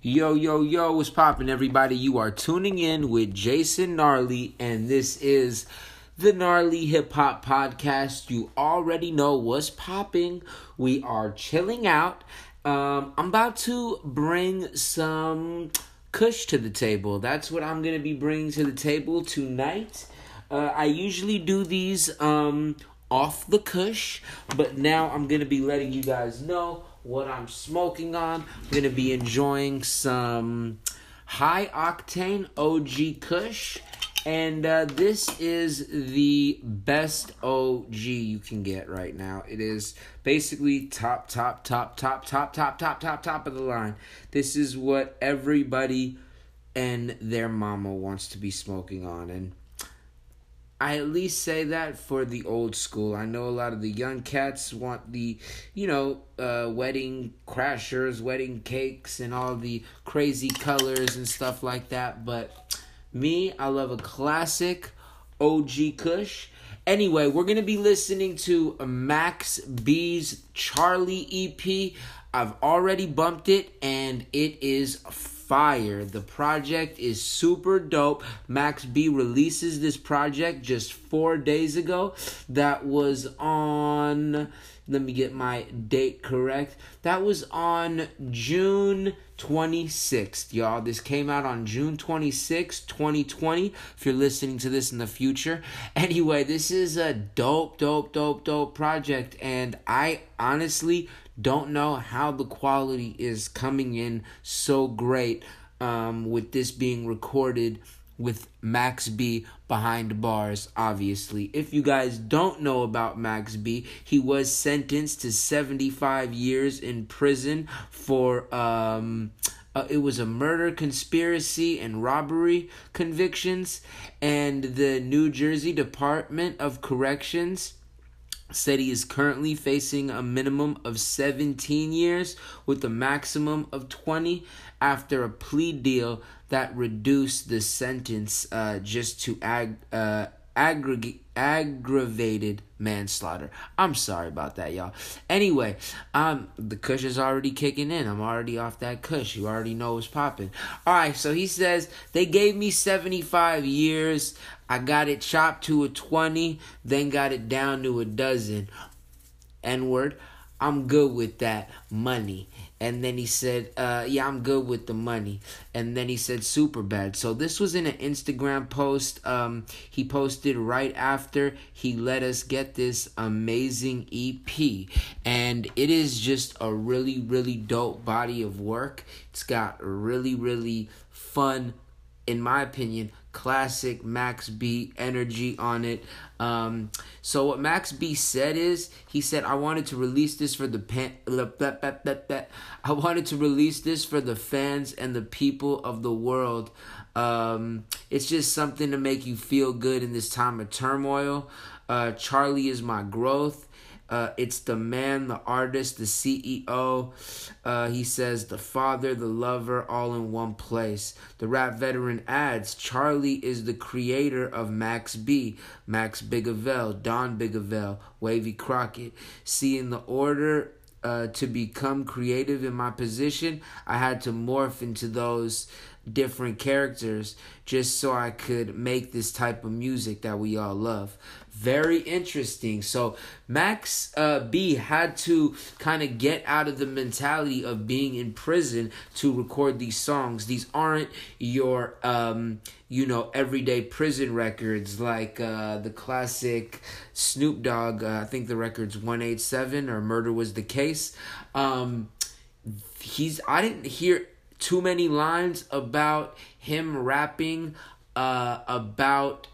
Yo, yo, yo, what's poppin', everybody? You are tuning in with Jason Gnarlee, and this is the Gnarlee Hip Hop Podcast. You already know what's popping. We are chilling out. Um, I'm about to bring some kush to the table. That's what I'm gonna be bringing to the table tonight. Uh, I usually do these um, off the kush, but now I'm gonna be letting you guys know what I'm smoking on. I'm gonna be enjoying some high octane OG Kush, and uh, this is the best OG you can get right now. It is basically top, top, top, top, top, top, top, top, top of the line. This is what everybody and their mama wants to be smoking on, and I at least say that for the old school. I know a lot of the young cats want the, you know, uh, wedding crashers, wedding cakes, and all the crazy colors and stuff like that. But me, I love a classic OG Kush. Anyway, we're going to be listening to Max B's Charly EP. I've already bumped it, and it is fire. The project is super dope. Max B releases this project just four days ago. That was on, let me get my date correct. That was on June 26th, y'all. This came out on June 26th, 2020. If you're listening to this in the future. Anyway, this is a dope, dope, dope, dope project. And I honestly don't know how the quality is coming in so great um, with this being recorded with Max B behind bars, obviously. If you guys don't know about Max B, he was sentenced to 75 years in prison for, um, uh, it was a murder, conspiracy, and robbery convictions. And the New Jersey Department of Corrections said he is currently facing a minimum of 17 years with a maximum of 20 after a plea deal that reduced the sentence uh, just to ag- uh, aggregate aggravated manslaughter. I'm sorry about that, y'all. Anyway, um, the kush is already kicking in. I'm already off that kush. You already know what's popping. All right, so he says they gave me 75 years. I got it chopped to a 20, then got it down to a dozen. N word. I'm good with that money. And then he said, uh, Yeah, I'm good with the money. And then he said, Super bad. So this was in an Instagram post. Um, he posted right after he let us get this amazing EP. And it is just a really, really dope body of work. It's got really, really fun, in my opinion, classic Max B energy on it. Um, so what Max B said is he said I wanted to release this for the pan- I wanted to release this for the fans and the people of the world. Um, it's just something to make you feel good in this time of turmoil. Uh, Charly is my growth. Uh, it's the man, the artist, the CEO. Uh, he says the father, the lover, all in one place. The rap veteran adds Charly is the creator of Max B, Max Bigavell, Don Bigavell, Wavy Crockett. Seeing the order uh, to become creative in my position, I had to morph into those different characters just so I could make this type of music that we all love. Very interesting. So Max uh, B had to kind of get out of the mentality of being in prison to record these songs. These aren't your um, you know everyday prison records like uh, the classic Snoop Dogg. Uh, I think the record's one eight seven or Murder Was the Case. Um, he's I didn't hear too many lines about him rapping uh, about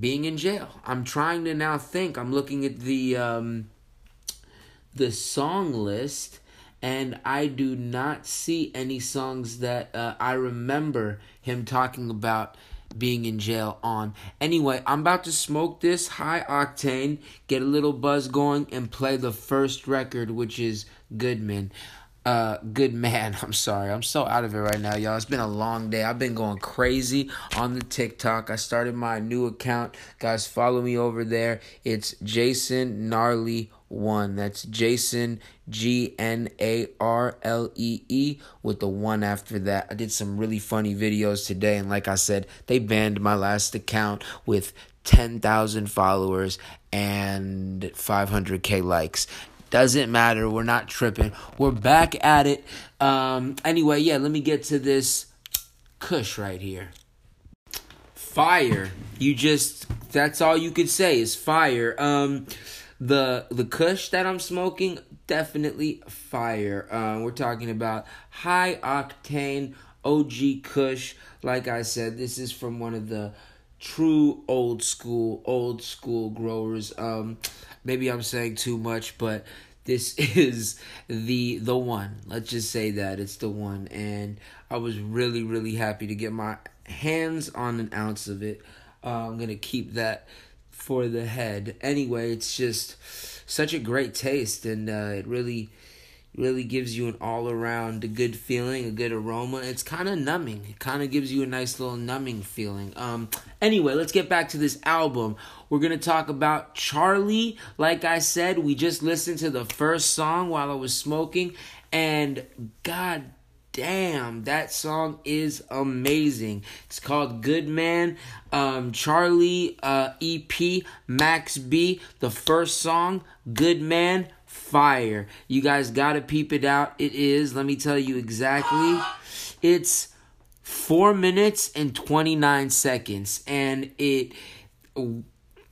being in jail. I'm trying to now think. I'm looking at the um, the song list, and I do not see any songs that uh, I remember him talking about being in jail on. Anyway, I'm about to smoke this high octane, get a little buzz going, and play the first record, which is Good Man uh good man i'm sorry i'm so out of it right now y'all it's been a long day i've been going crazy on the tiktok i started my new account guys follow me over there it's jason gnarlee one. That's Jason G N A R L E E with the one after that. I did some really funny videos today, and like I said, they banned my last account with 10,000 followers and 500k likes. Doesn't matter. We're not tripping. We're back at it. Um, anyway, yeah, let me get to this Kush right here. Fire. You just that's all you could say is fire. Um the the Kush that I'm smoking definitely fire. Uh, we're talking about high octane OG Kush. Like I said, this is from one of the true old school old school growers. Um, maybe I'm saying too much, but this is the the one. Let's just say that it's the one, and I was really really happy to get my hands on an ounce of it. Uh, I'm gonna keep that for the head. Anyway, it's just such a great taste, and uh, it really, really gives you an all around good feeling, a good aroma. It's kind of numbing. It kind of gives you a nice little numbing feeling. Um. Anyway, let's get back to this album. We're gonna talk about Charly. Like I said, we just listened to the first song while I was smoking, and God damn, that song is amazing. It's called Good Man. Um, Charly uh, EP, Max B, the first song, Good Man, Fire. You guys gotta peep it out. It is, let me tell you exactly, it's four minutes and 29 seconds, and it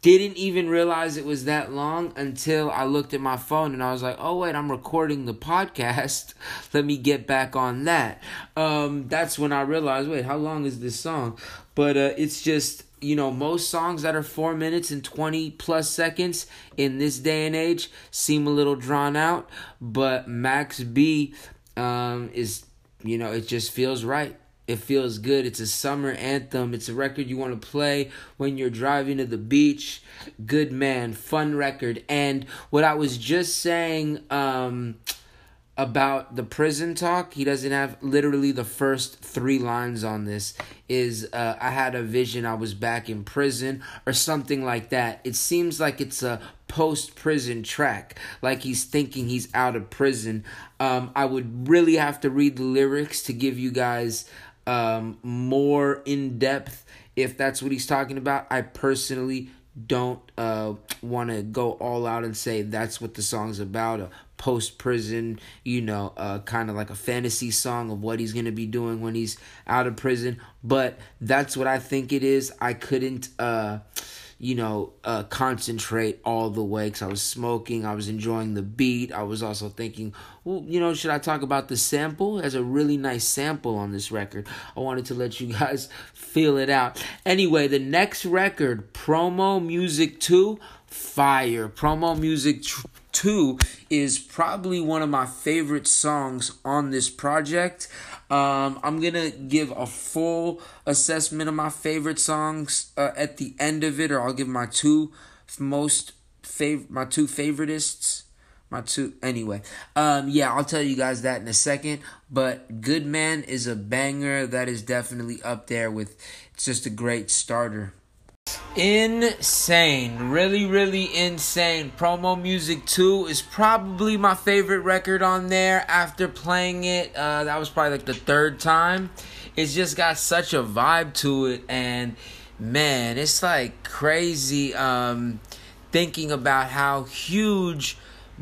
didn't even realize it was that long until I looked at my phone and I was like, oh, wait, I'm recording the podcast. Let me get back on that. Um, that's when I realized, wait, how long is this song? But uh, it's just, you know, most songs that are four minutes and 20 plus seconds in this day and age seem a little drawn out. But Max B um, is, you know, it just feels right. It feels good. It's a summer anthem. It's a record you want to play when you're driving to the beach. Good man, fun record. And what I was just saying um, about the prison talk, he doesn't have literally the first three lines on this. Is uh, I had a vision I was back in prison or something like that. It seems like it's a post prison track, like he's thinking he's out of prison. Um, I would really have to read the lyrics to give you guys um, more in depth if that's what he's talking about. I personally don't uh, want to go all out and say that's what the song's about a post prison you know uh, kind of like a fantasy song of what he's going to be doing when he's out of prison. But that's what i think it is. I couldn't uh, you know, uh, concentrate all the way because I was smoking. I was enjoying the beat. I was also thinking, well, you know, should I talk about the sample? There's a really nice sample on this record. I wanted to let you guys feel it out. Anyway, the next record, Promo Music 2, Fire. Promo Music 2 is probably one of my favorite songs on this project. Um, I'm gonna give a full assessment of my favorite songs uh, at the end of it, or I'll give my two most fav my two favoritists. My two anyway. Um, yeah, I'll tell you guys that in a second. But Good Man is a banger that is definitely up there with. It's just a great starter. Insane. Really, really insane. Promo Music 2 is probably my favorite record on there after playing it. Uh, that was probably like the third time. It's just got such a vibe to it. And man, it's like crazy um, thinking about how huge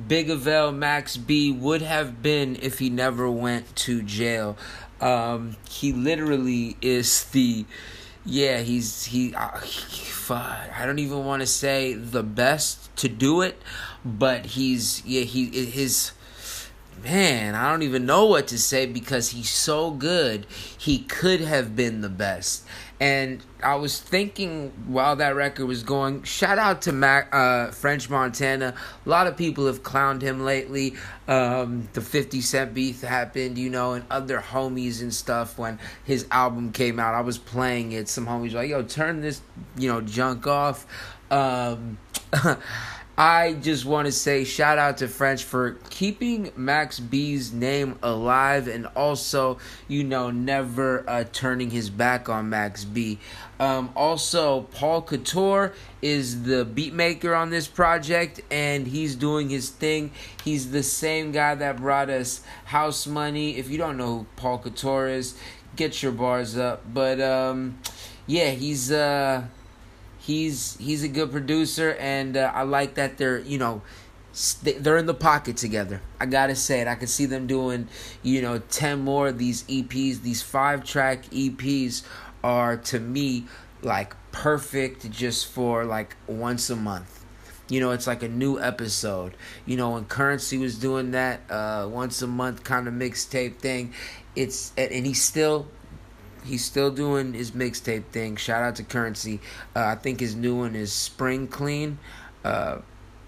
Big Avail Max B would have been if he never went to jail. Um, he literally is the yeah, he's he. Uh, I don't even want to say the best to do it, but he's yeah he his man. I don't even know what to say because he's so good. He could have been the best, and I was thinking while that record was going, shout out to Mac, uh, French Montana. A lot of people have clowned him lately. Um, the 50 Cent beef happened, you know, and other homies and stuff when his album came out. I was playing it. Some homies were like, yo, turn this, you know, junk off. Um, I just want to say shout out to French for keeping Max B's name alive and also, you know, never uh, turning his back on Max B. Um, also, Paul Couture is the beat maker on this project and he's doing his thing. He's the same guy that brought us House Money. If you don't know who Paul Couture is, get your bars up. But um, yeah, he's. Uh, he's he's a good producer, and uh, I like that they're you know they're in the pocket together. I gotta say it. I can see them doing you know ten more of these EPs. These five track EPs are to me like perfect just for like once a month. You know, it's like a new episode. You know, when Curren$y was doing that uh, once a month kind of mixtape thing, it's and he's still He's still doing his mixtape thing. Shout out to Curren$y. Uh, I think his new one is Spring Clean. Uh,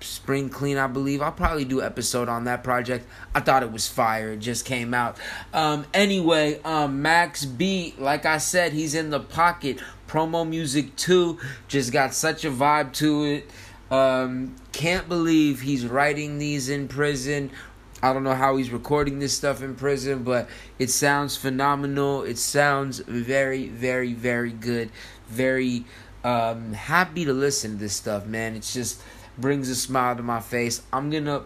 Spring Clean, I believe. I'll probably do episode on that project. I thought it was fire. It just came out. Um, anyway, um, Max B, like I said, he's in the pocket. Promo music too. Just got such a vibe to it. Um, can't believe he's writing these in prison, I don't know how he's recording this stuff in prison, but it sounds phenomenal. It sounds very, very, very good. Very um, happy to listen to this stuff, man. It just brings a smile to my face. I'm gonna,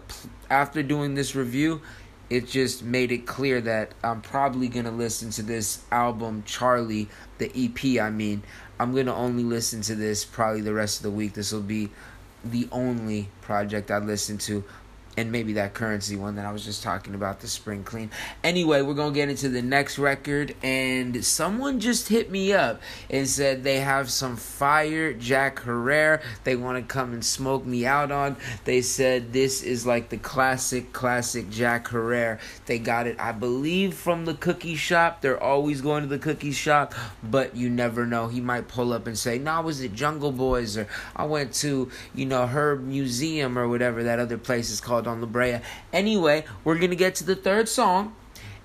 after doing this review, it just made it clear that I'm probably gonna listen to this album, Charly, the EP. I mean, I'm gonna only listen to this probably the rest of the week. This will be the only project I listen to and maybe that Curren$y one that I was just talking about, the spring clean. Anyway, we're gonna get into the next record, and someone just hit me up and said they have some fire Jack Herer they want to come and smoke me out on. They said this is like the classic, classic Jack Herer. They got it, I believe, from the cookie shop. They're always going to the cookie shop, but you never know. He might pull up and say, "No, nah, was it Jungle Boys?" or "I went to you know Herb Museum or whatever that other place is called." On La Brea. Anyway, we're gonna get to the third song,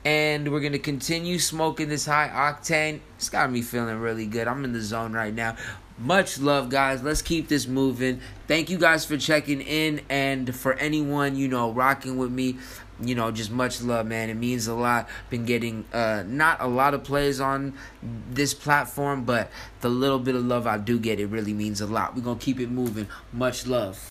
and we're gonna continue smoking this high octane. It's got me feeling really good. I'm in the zone right now. Much love, guys. Let's keep this moving. Thank you guys for checking in, and for anyone you know rocking with me you know, just much love, man. It means a lot. Been getting uh, not a lot of plays on this platform, but the little bit of love I do get, it really means a lot. We're gonna keep it moving. Much love.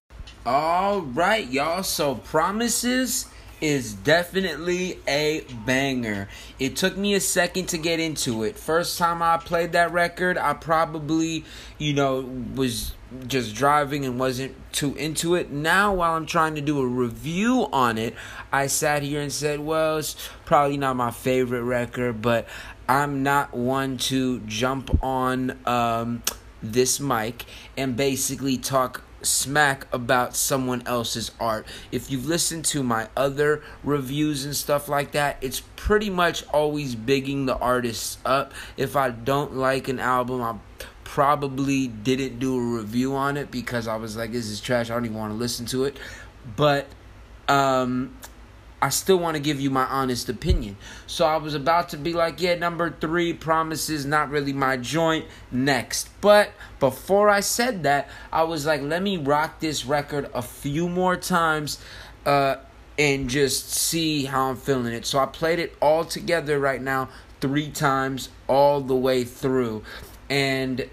All right, y'all. So, Promises is definitely a banger. It took me a second to get into it. First time I played that record, I probably, you know, was just driving and wasn't too into it. Now, while I'm trying to do a review on it, I sat here and said, well, it's probably not my favorite record, but I'm not one to jump on um, this mic and basically talk smack about someone else's art. If you've listened to my other reviews and stuff like that, it's pretty much always bigging the artists up. If I don't like an album, I probably didn't do a review on it because I was like, this is trash. I don't even want to listen to it. But um I still want to give you my honest opinion. So I was about to be like, yeah, number three promises not really my joint. Next. But before I said that, I was like, let me rock this record a few more times uh, and just see how I'm feeling it. So I played it all together right now, three times, all the way through. And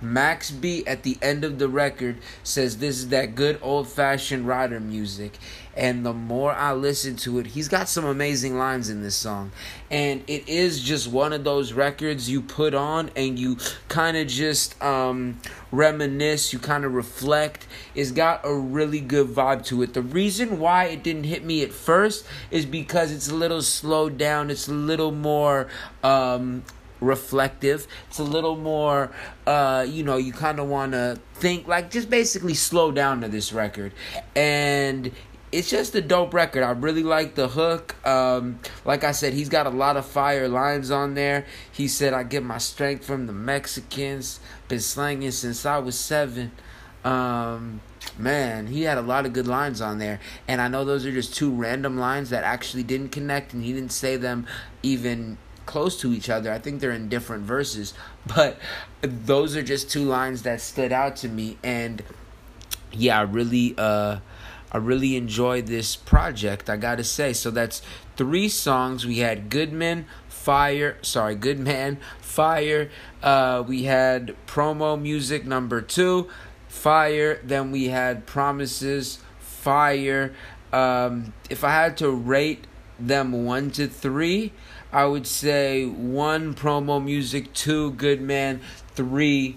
Max B at the end of the record says this is that good old fashioned rider music. And the more I listen to it, he's got some amazing lines in this song. And it is just one of those records you put on and you kind of just um, reminisce, you kind of reflect. It's got a really good vibe to it. The reason why it didn't hit me at first is because it's a little slowed down, it's a little more. Um, reflective. It's a little more, uh, you know, you kind of want to think, like, just basically slow down to this record. And it's just a dope record. I really like the hook. Um, like I said, he's got a lot of fire lines on there. He said, I get my strength from the Mexicans. Been slanging since I was seven. Um, man, he had a lot of good lines on there. And I know those are just two random lines that actually didn't connect, and he didn't say them even close to each other. I think they're in different verses. But those are just two lines that stood out to me. And yeah, I really uh I really enjoyed this project, I gotta say. So that's three songs. We had Good Man, Fire, sorry, Good Man, Fire. Uh, we had promo music number two, Fire. Then we had Promises, Fire. Um, if I had to rate them one to three, I would say one promo music, two Good Man, three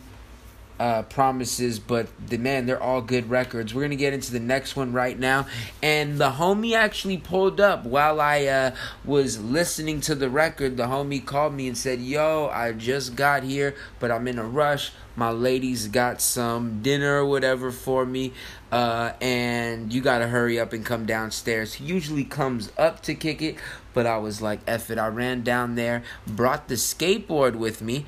uh, promises, but the man, they're all good records. We're gonna get into the next one right now, and the homie actually pulled up while I uh, was listening to the record. The homie called me and said, "Yo, I just got here, but I'm in a rush. My lady's got some dinner or whatever for me, uh, and you gotta hurry up and come downstairs." He usually comes up to kick it, but I was like, "Eff it!" I ran down there, brought the skateboard with me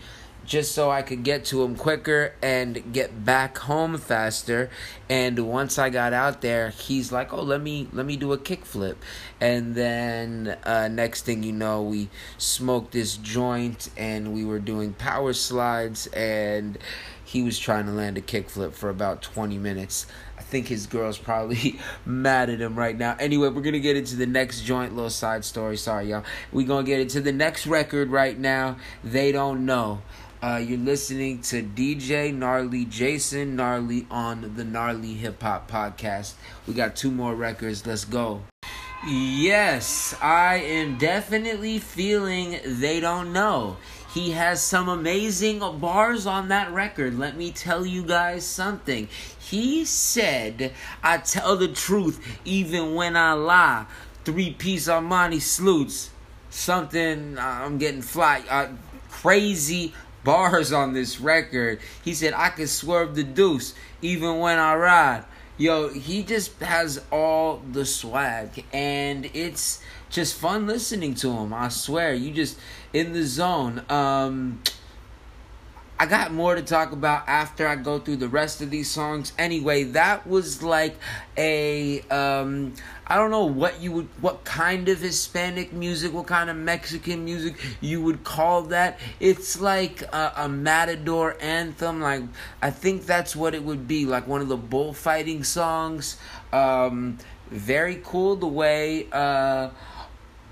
just so I could get to him quicker and get back home faster. And once I got out there, he's like, "Oh, let me let me do a kickflip." And then uh, next thing you know, we smoked this joint and we were doing power slides and he was trying to land a kickflip for about 20 minutes. I think his girl's probably mad at him right now. Anyway, we're gonna get into the next joint, little side story. Sorry, y'all. We're gonna get into the next record right now. They don't know. Uh, you're listening to DJ Gnarlee, Jason Gnarlee on the Gnarlee Hip Hop Podcast. We got two more records. Let's go. Yes, I am definitely feeling they don't know. He has some amazing bars on that record. Let me tell you guys something. He said, I tell the truth even when I lie. Three piece Armani salutes. Something, I'm getting fly. Uh, crazy bars on this record. He said, I can swerve the deuce even when I ride. Yo, he just has all the swag, and it's just fun listening to him. I swear, you just in the zone. Um, I got more to talk about after I go through the rest of these songs. Anyway, that was like a um I don't know what you would what kind of Hispanic music, what kind of Mexican music you would call that. It's like a, a matador anthem like I think that's what it would be, like one of the bullfighting songs. Um very cool the way uh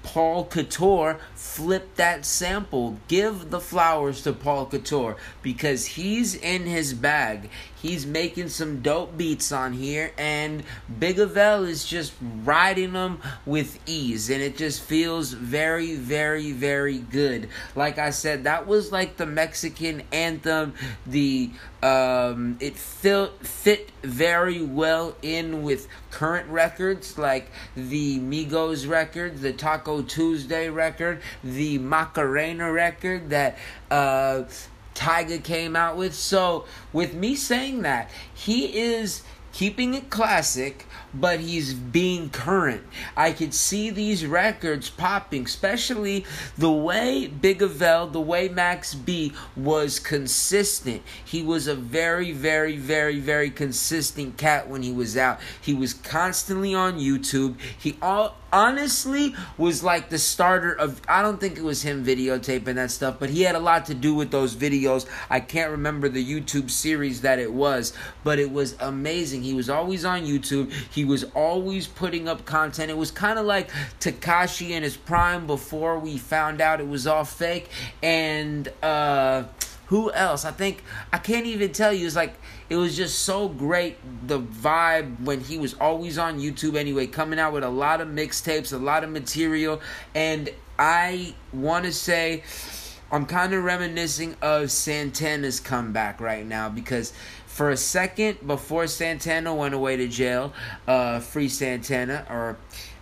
Paul Couture flip that sample. Give the flowers to Paul Couture because he's in his bag. He's making some dope beats on here, and Big Avell is just riding them with ease, and it just feels very, very, very good. Like I said, that was like the Mexican anthem. The um, it fit fit very well in with current records like the Migos record, the Taco Tuesday record, the Macarena record that uh Tyga came out with. So, with me saying that, he is keeping it classic, but he's being current. I could see these records popping, especially the way Big Avell, the way Max B was consistent. He was a very, very, very, very consistent cat when he was out. He was constantly on YouTube. He all honestly was like the starter of I don't think it was him videotaping that stuff, but he had a lot to do with those videos. I can't remember the YouTube series that it was, but it was amazing. He was always on YouTube. He was always putting up content. It was kind of like Tekashi in his prime before we found out it was all fake and uh who else? I think I can't even tell you. It's like it was just so great the vibe when he was always on YouTube anyway, coming out with a lot of mixtapes, a lot of material, and I want to say I'm kind of reminiscing of Santana's comeback right now because for a second before Santana went away to jail, uh, free Santana or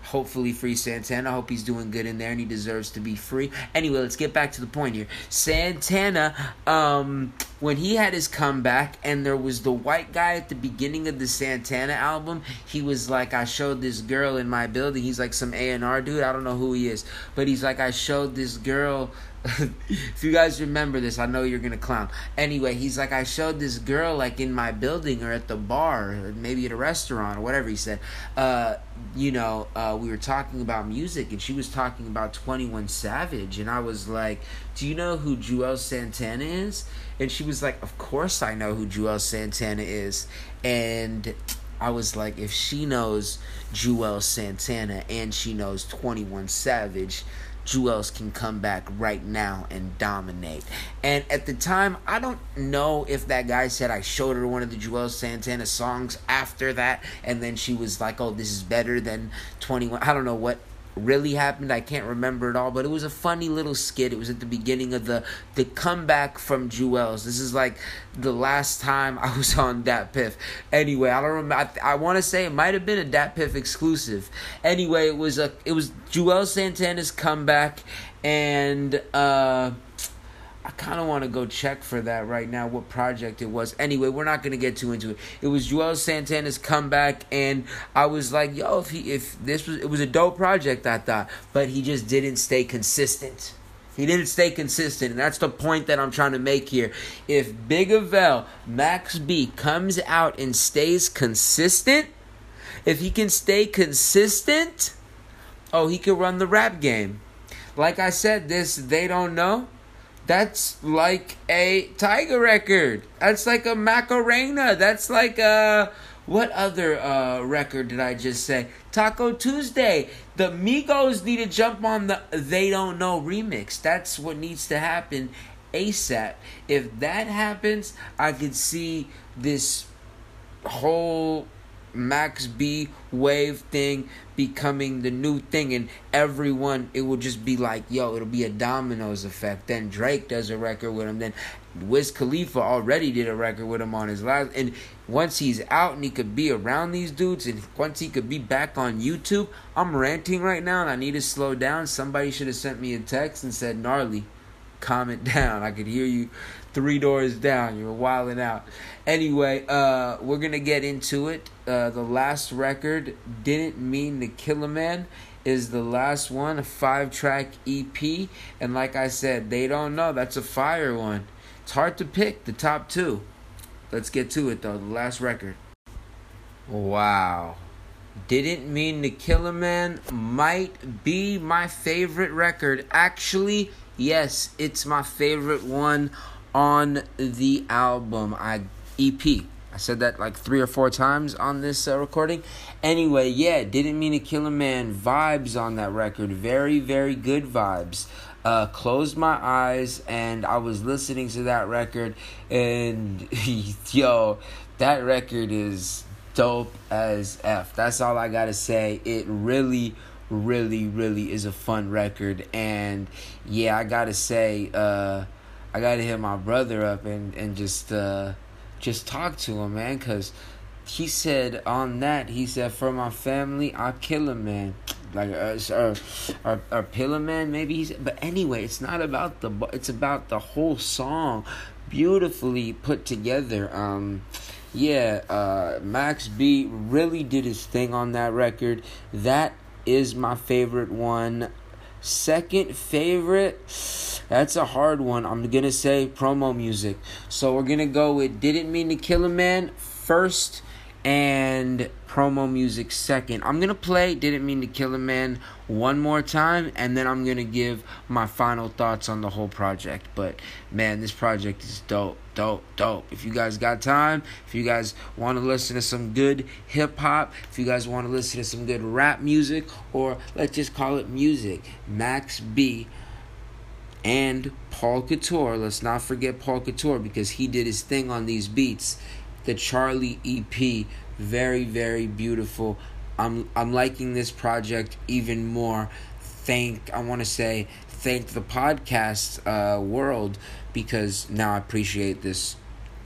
hopefully free Santana. I hope he's doing good in there and he deserves to be free. Anyway, let's get back to the point here. Santana, um, when he had his comeback and there was the white guy at the beginning of the Santana album, he was like, I showed this girl in my building. He's like some A&R dude. I don't know who he is. But he's like, I showed this girl if you guys remember this, I know you're gonna clown. Anyway, he's like, I showed this girl like in my building or at the bar, or maybe at a restaurant or whatever he said. Uh, you know, uh, we were talking about music and she was talking about 21 Savage, and I was like, Do you know who Juelz Santana is? And she was like, Of course I know who Juelz Santana is. And I was like, if she knows Juelz Santana and she knows 21 Savage, Juelz can come back right now and dominate. And at the time, I don't know if that guy said I showed her one of the Juelz Santana songs after that, and then she was like, oh, this is better than 21. I don't know what really happened. I can't remember it all, but it was a funny little skit. It was at the beginning of the the comeback from Juelz. This is like the last time I was on DatPiff. Anyway, I don't remember. I, I want to say it might have been a DatPiff exclusive. Anyway, it was a it was Juelz Santana's comeback, and uh I kind of want to go check for that right now, what project it was. Anyway, we're not going to get too into it. It was Juelz Santana's comeback, and I was like, yo, if he, if this was, it was a dope project, I thought, but he just didn't stay consistent. He didn't stay consistent, and that's the point that I'm trying to make here. If Big Avell, Max B, comes out and stays consistent, if he can stay consistent, oh, he could run the rap game. Like I said, this, they don't know that's like a Tyga record. That's like a Macarena. That's like a what other uh, record did I just say? Taco Tuesday. The Migos need to jump on the They Don't Know remix. That's what needs to happen ASAP. If that happens, I could see this whole Max B wave thing becoming the new thing and everyone it will just be like yo it'll be a dominoes effect. Then Drake does a record with him. Then Wiz Khalifa already did a record with him on his last and once he's out and he could be around these dudes and once he could be back on YouTube I'm ranting right now and I need to slow down. Somebody should have sent me a text and said gnarly calm it down. I could hear you three doors down. You were wilding out. Anyway, uh, we're gonna get into it. Uh, the last record didn't mean to kill a man is the last one, a five track EP. And like I said, they don't know. That's a fire one. It's hard to pick the top two. Let's get to it though. The last record. Wow. Didn't mean to kill a man might be my favorite record. Actually, yes, it's my favorite one on the album. I EP. I said that like three or four times on this uh, recording. Anyway, yeah, didn't mean to kill a man. Vibes on that record, very very good vibes. Uh, closed my eyes and I was listening to that record, and yo, that record is dope as f. That's all I gotta say. It really really really is a fun record and yeah i gotta say uh I gotta hit my brother up and and just uh, just talk to him, man, cause he said on that he said for my family I kill a man. Like uh, or, or or pillar man maybe he's but anyway it's not about the it's about the whole song beautifully put together um yeah uh max b really did his thing on that record. That is my favorite one. Second favorite that's a hard one. I'm gonna say promo music. So we're gonna go with Didn't Mean to Kill a Man first and promo music second. I'm gonna play Didn't Mean to Kill a Man one more time and then I'm gonna give my final thoughts on the whole project. But man, this project is dope, dope, dope. If you guys got time, if you guys want to listen to some good hip hop, if you guys want to listen to some good rap music, or let's just call it music, Max B and Paul Couture. Let's not forget Paul Couture because he did his thing on these beats. The Charly EP, very very beautiful. I'm I'm liking this project even more. Thank I want to say thank the podcast uh, world because now I appreciate this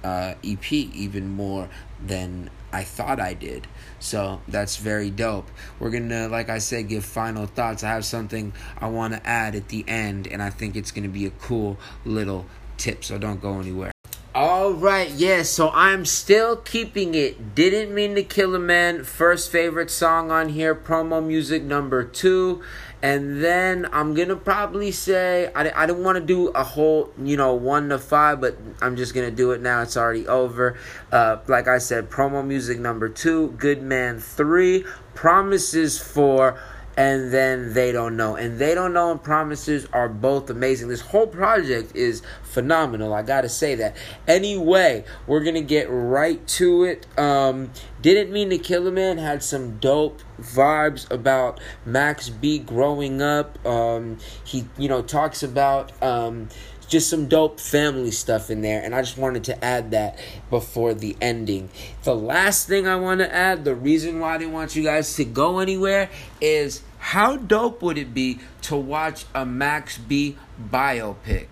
uh, EP even more than I thought I did. So that's very dope. We're gonna, like I said, give final thoughts. I have something I want to add at the end, and I think it's gonna be a cool little tip. So don't go anywhere. All right, yeah, so I'm still keeping it. Didn't mean to kill a man. First favorite song on here, promo music number two. And then I'm gonna probably say I, I don't want to do a whole you know one to five, but I'm just gonna do it now. It's already over. Uh, like I said, promo music number two, Good Man three, Promises four, and then They Don't Know. And They Don't Know and Promises are both amazing. This whole project is phenomenal. I gotta say that. Anyway, we're gonna get right to it. Um, didn't mean to kill a man. Had some dope vibes about Max B growing up. Um, he, you know, talks about um, just some dope family stuff in there and i just wanted to add that before the ending the last thing i want to add the reason why i didn't want you guys to go anywhere is how dope would it be to watch a max b biopic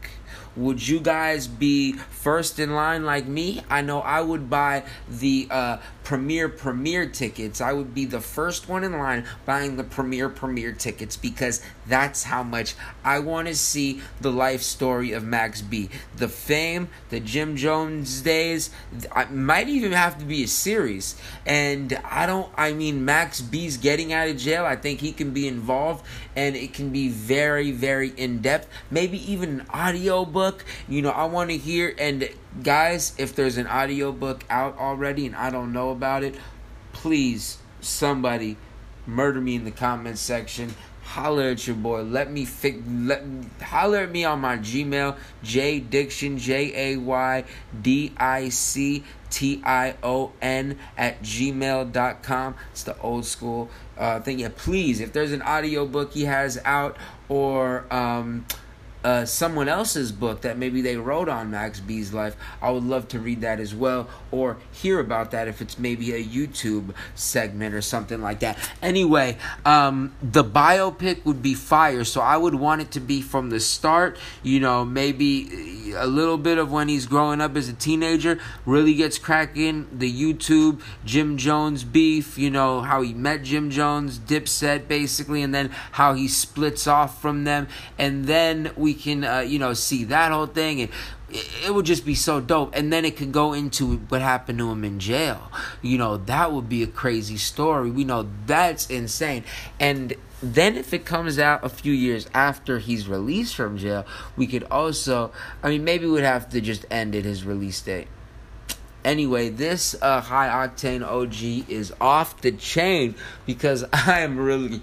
would you guys be first in line like me? I know I would buy the uh, premiere premier tickets. I would be the first one in line buying the premier premier tickets because that's how much I want to see the life story of Max B. The fame, the Jim Jones days, I might even have to be a series. And I don't I mean Max B's getting out of jail. I think he can be involved and it can be very very in depth. Maybe even an audio book. You know, I want to hear and guys, if there's an audiobook out already and I don't know about it, please, somebody, murder me in the comments section. Holler at your boy. Let me fix. Let holler at me on my Gmail. J Diction J A Y D I C T I O N at gmail.com. It's the old school uh, thing. Yeah, please, if there's an audiobook he has out or um, uh, someone else's book that maybe they wrote on Max B's life, I would love to read that as well or hear about that if it's maybe a YouTube segment or something like that. Anyway, um, the biopic would be fire, so I would want it to be from the start, you know, maybe a little bit of when he's growing up as a teenager, really gets cracking, the YouTube, Jim Jones beef, you know, how he met Jim Jones, Dipset basically, and then how he splits off from them, and then we can, uh, you know, see that whole thing, and it would just be so dope. And then it could go into what happened to him in jail. You know, that would be a crazy story. We know that's insane. And then if it comes out a few years after he's released from jail, we could also, I mean, maybe we'd have to just end at his release date. Anyway, this uh, high octane OG is off the chain because I am really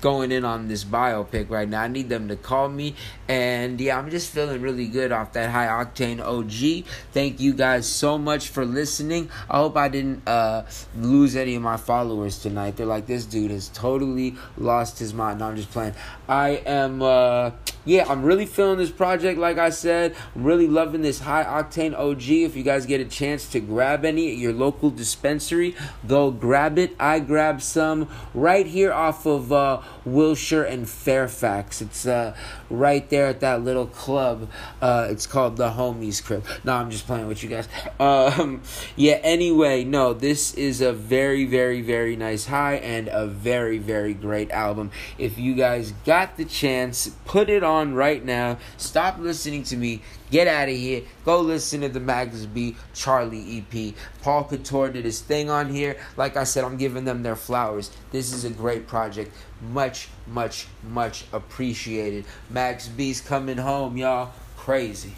going in on this biopic right now. I need them to call me. And yeah, I'm just feeling really good off that high octane OG. Thank you guys so much for listening. I hope I didn't uh, lose any of my followers tonight. They're like, this dude has totally lost his mind. No, I'm just playing. I am. Uh, yeah, I'm really feeling this project. Like I said, I'm really loving this high octane OG. If you guys get a chance to grab any at your local dispensary, go grab it. I grabbed some right here off of uh, Wilshire and Fairfax. It's uh, right there at that little club. Uh, it's called the Homies Crib. No, I'm just playing with you guys. Um, yeah. Anyway, no, this is a very, very, very nice high and a very, very great album. If you guys got the chance, put it on right now. Stop listening to me. Get out of here. Go listen to the Max B Charly EP. Paul Couture did his thing on here. Like I said, I'm giving them their flowers. This is a great project. Much, much, much appreciated. Max B's coming home, y'all. Crazy.